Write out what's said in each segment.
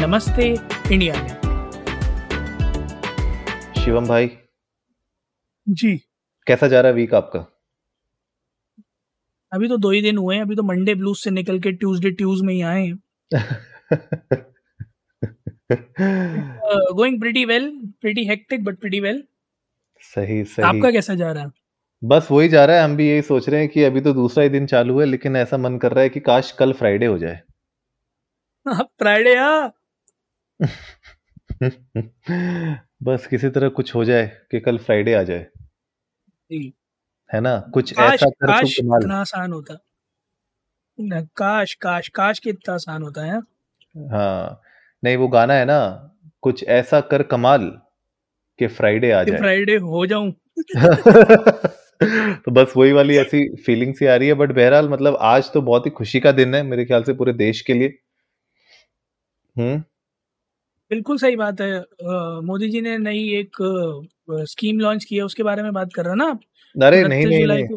नमस्ते इंडिया में। शिवम भाई जी। कैसा जा रहा है वीक आपका? अभी तो दो ही दिन हुए हैं अभी तो मंडे ब्लूज से निकल के ट्यूसडे ट्यूज में ही आए हैं। Going pretty well pretty hectic but pretty well सही सही। आपका कैसा जा रहा? है बस वही जा रहा है हम भी यही सोच रहे हैं कि अभी तो दूसरा ही दिन चालू है लेकिन ऐसा मन कर रहा है कि काश कल फ्राइडे हो जाए। फ्राइडे आ बस किसी तरह कुछ हो जाए कि कल फ्राइडे आ जाए। जी। है ना? कुछ काश ऐसा कर तो काश इतना आसान होता। न, काश काश काश कि इतना आसान होता है हाँ। नहीं वो गाना है ना कुछ ऐसा कर कमाल कि फ्राइडे आ जाए। फ्राइडे हो जाऊँ। तो बस वही वाली ऐसी फीलिंग सी आ रही है बट बहरहाल मतलब आज तो बहुत ही खुशी का दिन है मेरे ख्याल से पूरे देश के लिए। हम्म। बिल्कुल सही बात है। अ, मोदी जी ने नई एक अ, स्कीम लॉन्च की है उसके बारे में बात कर रहे हो ना आप? अरे नहीं 29 नहीं जुलाई नहीं। को।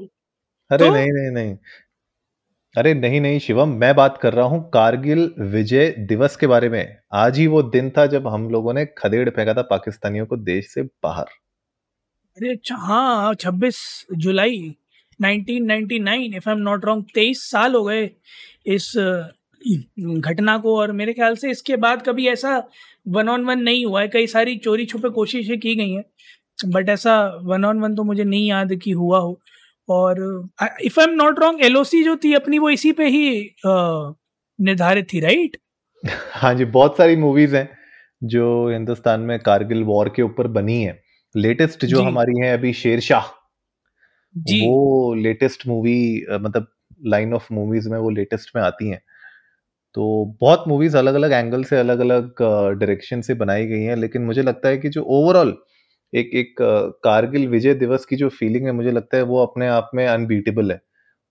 अरे तो? नहीं नहीं नहीं। अरे नहीं नहीं शिवम मैं बात कर रहा हूँ कारगिल विजय दिवस के बारे में। आज ही वो दिन था जब हम लोगों ने खदेड़ फेंका था पाकिस्तानियों को देश से बाहर। अरे अच्छा हाँ छब्बीस जुलाई 1999 if I am not wrong तेईस साल हो गए इस घटना को और मेरे ख्याल से इसके बाद कभी ऐसा वन ऑन वन नहीं हुआ है। कई सारी चोरी छुपे कोशिशें की गई हैं बट ऐसा वन ऑन वन तो मुझे नहीं याद कि हुआ हो। और if I am not wrong LOC जो थी अपनी वो इसी पे ही निर्धारित थी राइट हाँ जी बहुत सारी मूवीज़ हैं जो हिंदुस्तान में कारगिल वॉर के ऊपर बनी है। लेटेस्ट जो हमारी है अभी शेरशाह वो लेटेस्ट मूवी मतलब लाइन ऑफ़ मूवीज़ में वो लेटेस्ट में आती हैं। तो बहुत मूवीज़ अलग अलग एंगल से अलग अलग डायरेक्शन से बनाई गई हैं, लेकिन मुझे लगता है कि जो ओवरऑल एक एक कारगिल विजय दिवस की जो फीलिंग है, मुझे लगता है वो अपने आप में अनबीटेबल है।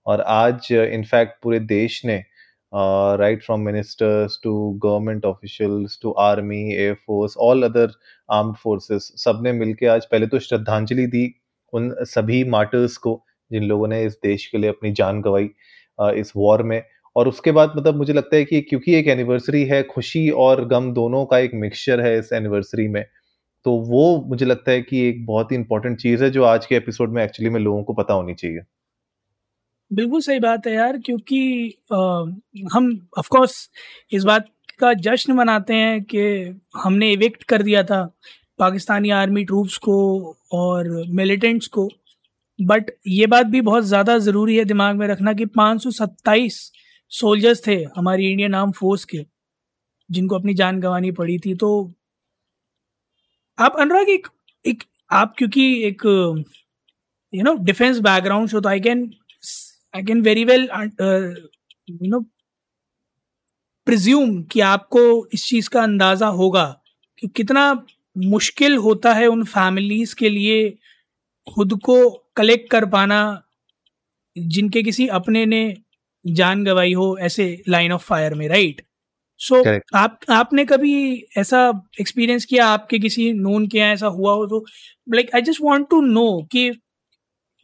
और आज इनफैक्ट पूरे देश ने right from ministers to government officials to army air force all other armed forces सबने मिलके आज पहले तो श्रद्धांजलि दी उन सभी मार्टर्स को, जिन लोगों ने इस देश के लिए अपनी जान गंवाई इस वॉर में। और उसके बाद मतलब मुझे लगता है कि क्योंकि एक एनिवर्सरी है खुशी और गम दोनों का एक मिक्सचर है इस एनिवर्सरी में तो वो मुझे लगता है कि एक बहुत ही इंपॉर्टेंट चीज़ है जो आज के एपिसोड में एक्चुअली में लोगों को पता होनी चाहिए। बिल्कुल सही बात है यार क्योंकि अ, हम ऑफ़ कोर्स इस बात का जश्न मनाते हैं कि हमने इविक्ट कर दिया था पाकिस्तानी आर्मी ट्रूप्स को और मिलिटेंट्स को बट ये बात भी बहुत ज़्यादा ज़रूरी है दिमाग में रखना कि 527 सोल्जर्स थे हमारी इंडियन आर्म फोर्स के, जिनको अपनी जान गंवानी पड़ी थी। तो आप अनुराग, एक एक, आप क्योंकि एक you know defence background show तो I can I can very well you know presume कि आपको इस चीज़ का अंदाज़ा होगा कि कितना मुश्किल होता है उन फैमिलीज़ के लिए खुद को कलेक्ट कर पाना, जिनके किसी अपने ने जान गवाई हो ऐसे लाइन ऑफ़ फायर में राइट सो Correct. आप आपने कभी ऐसा एक्सपीरियंस किया आपके किसी नोन के यहाँ ऐसा हुआ हो तो like I just want to know कि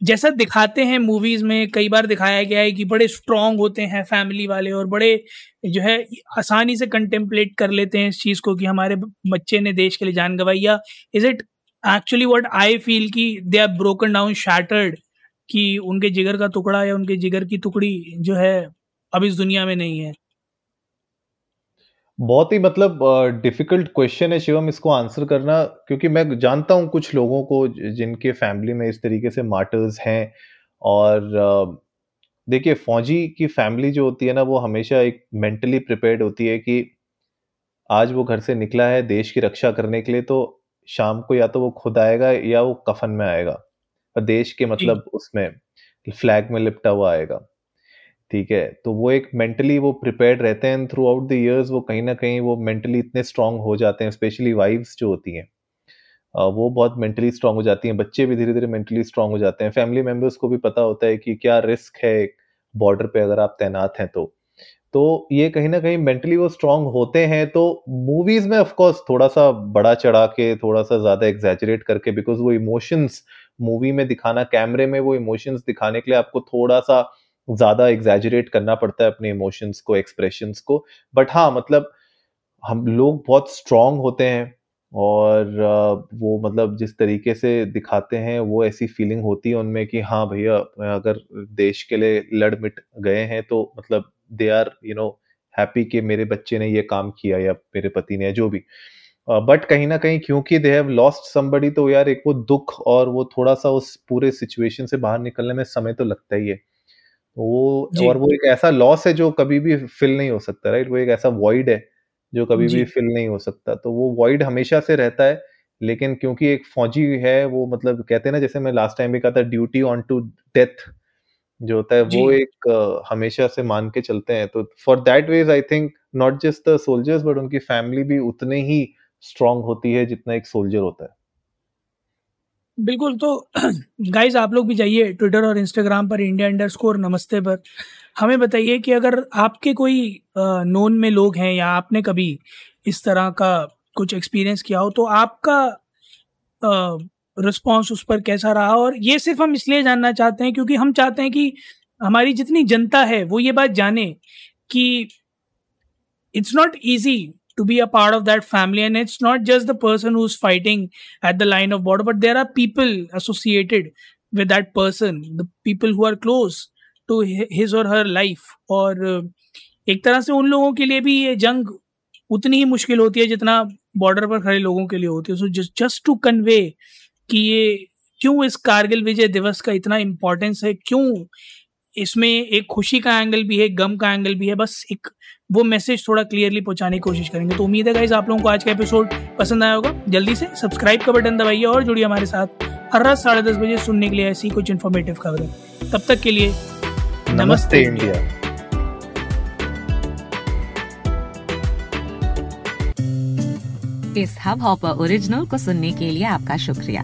जैसा दिखाते हैं मूवीज़ में कई बार दिखाया गया है कि बड़े स्ट्रांग होते हैं फैमिली वाले और बड़े जो है आसानी से कंटेम्पलेट कर लेते हैं इस चीज़ को कि हमारे बच्चे ने देश के लिए जान गंवाई या is it actually what I feel कि they are broken down shattered कि उनके जिगर का टुकड़ा या उनके जिगर की टुकड़ी जो है अब इस दुनिया में नहीं है। बहुत ही मतलब डिफ़िकल्ट क्वेश्चन है शिवम इसको आंसर करना क्योंकि मैं जानता हूँ कुछ लोगों को जिनके फैमिली में इस तरीके से मार्टर्स हैं और अ, देखिए फौजी की फैमिली जो होती है ना वो हमेशा एक मेंटली प्रिपेयर्ड होती है कि आज वो घर से निकला है देश की रक्षा करने के लिए तो शाम को या तो वो खुद आएगा या वो कफन में आएगा। देश के मतलब उसमें फ्लैग में लिपटा हुआ आएगा। ठीक है? तो वो एक मेंटली वो प्रिपेयर्ड रहते हैं थ्रू आउट द ईयर्स वो कहीं ना कहीं वो मेंटली इतने स्ट्रांग हो जाते हैं स्पेशली वाइफ्स जो होती हैं। वो बहुत मेंटली स्ट्रांग हो जाती हैं बच्चे भी धीरे धीरे मेंटली स्ट्रांग हो जाते हैं। फैमिली मेंबर्स को भी पता होता है कि क्या रिस्क है बॉर्डर पे अगर आप तैनात हैं तो। तो ये कहीं ना कहीं मेंटली वो स्ट्रांग होते हैं तो मूवीज़ में ऑफ़ कोर्स थोड़ा सा बड़ा चढ़ा के थोड़ा सा ज़्यादा एग्जैजरेट करके बिकॉज़ वो इमोशंस मूवी में दिखाना कैमरे में वो इमोशंस दिखाने के लिए आपको थोड़ा सा ज़्यादा एग्जैजरेट करना पड़ता है अपने इमोशंस को एक्सप्रेशंस को। बट हाँ मतलब हम लोग बहुत स्ट्रांग होते हैं और वो मतलब जिस तरीके से दिखाते हैं, वो ऐसी फीलिंग होती है उनमें कि हाँ भैया अगर देश के लिए लड़ मिट गए हैं तो मतलब they are you know happy कि मेरे बच्चे ने ये काम किया या मेरे पति ने जो भी। बट कहीं ना कहीं क्योंकि दे हैव लॉस्ट समबडी तो यार एक वो दुख और वो थोड़ा सा उस पूरे सिचुएशन से बाहर निकलने में समय तो लगता ही है। वो और वो एक ऐसा लॉस है जो कभी भी फिल नहीं हो सकता राइट वो एक ऐसा वॉइड है जो कभी भी फिल नहीं हो सकता। तो वो वॉइड हमेशा से रहता है लेकिन क्योंकि एक फौजी है वो मतलब कहते हैं ना जैसे मैं लास्ट टाइम भी कहा था ड्यूटी ऑन टू डेथ जो होता है वो एक uh, हमेशा से मान के चलते हैं। तो for that ways I think not just the soldiers but उनकी फैमिली भी उतने ही स्ट्रांग होती है जितना एक सोल्जर होता है। बिल्कुल तो गाइज़ आप लोग भी जाइए ट्विटर और इंस्टाग्राम पर इंडिया अंडर स्कोर नमस्ते पर। हमें बताइए कि अगर आपके कोई नोन में लोग हैं या आपने कभी इस तरह का कुछ एक्सपीरियंस किया हो तो आपका रिस्पॉन्स उस पर कैसा रहा? और ये सिर्फ़ हम इसलिए जानना चाहते हैं क्योंकि हम चाहते हैं कि हमारी जितनी जनता है वो ये बात जाने कि it's not easy to be a part of that family and it's not just the person who's fighting at the line of border but there are people associated with that person the people who are close to his or her life और एक तरह से उन लोगों के लिए भी ये जंग उतनी ही मुश्किल होती है जितना बॉर्डर पर खड़े लोगों के लिए होती है सो जस्ट टू कन्वे कि ये क्यों इस कारगिल विजय दिवस का इतना इम्पोर्टेंस है क्यों इसमें एक खुशी का एंगल भी है गम का एंगल भी है बस एक वो मैसेज थोड़ा क्लियरली पहुँचाने की कोशिश करेंगे। तो उम्मीद है गाइज़ आप लोगों को आज का एपिसोड पसंद आया होगा। जल्दी से सब्सक्राइब का बटन दबाइए और जुड़िए हमारे साथ हर रात साढ़े दस बजे सुनने के लिए ऐसी कुछ इन्फॉर्मेटिव खबरें। तब तक के लिए नमस्ते इंडिया इस हब हॉपर ओरिजिनल को सुनने के लिए आपका शुक्रिया।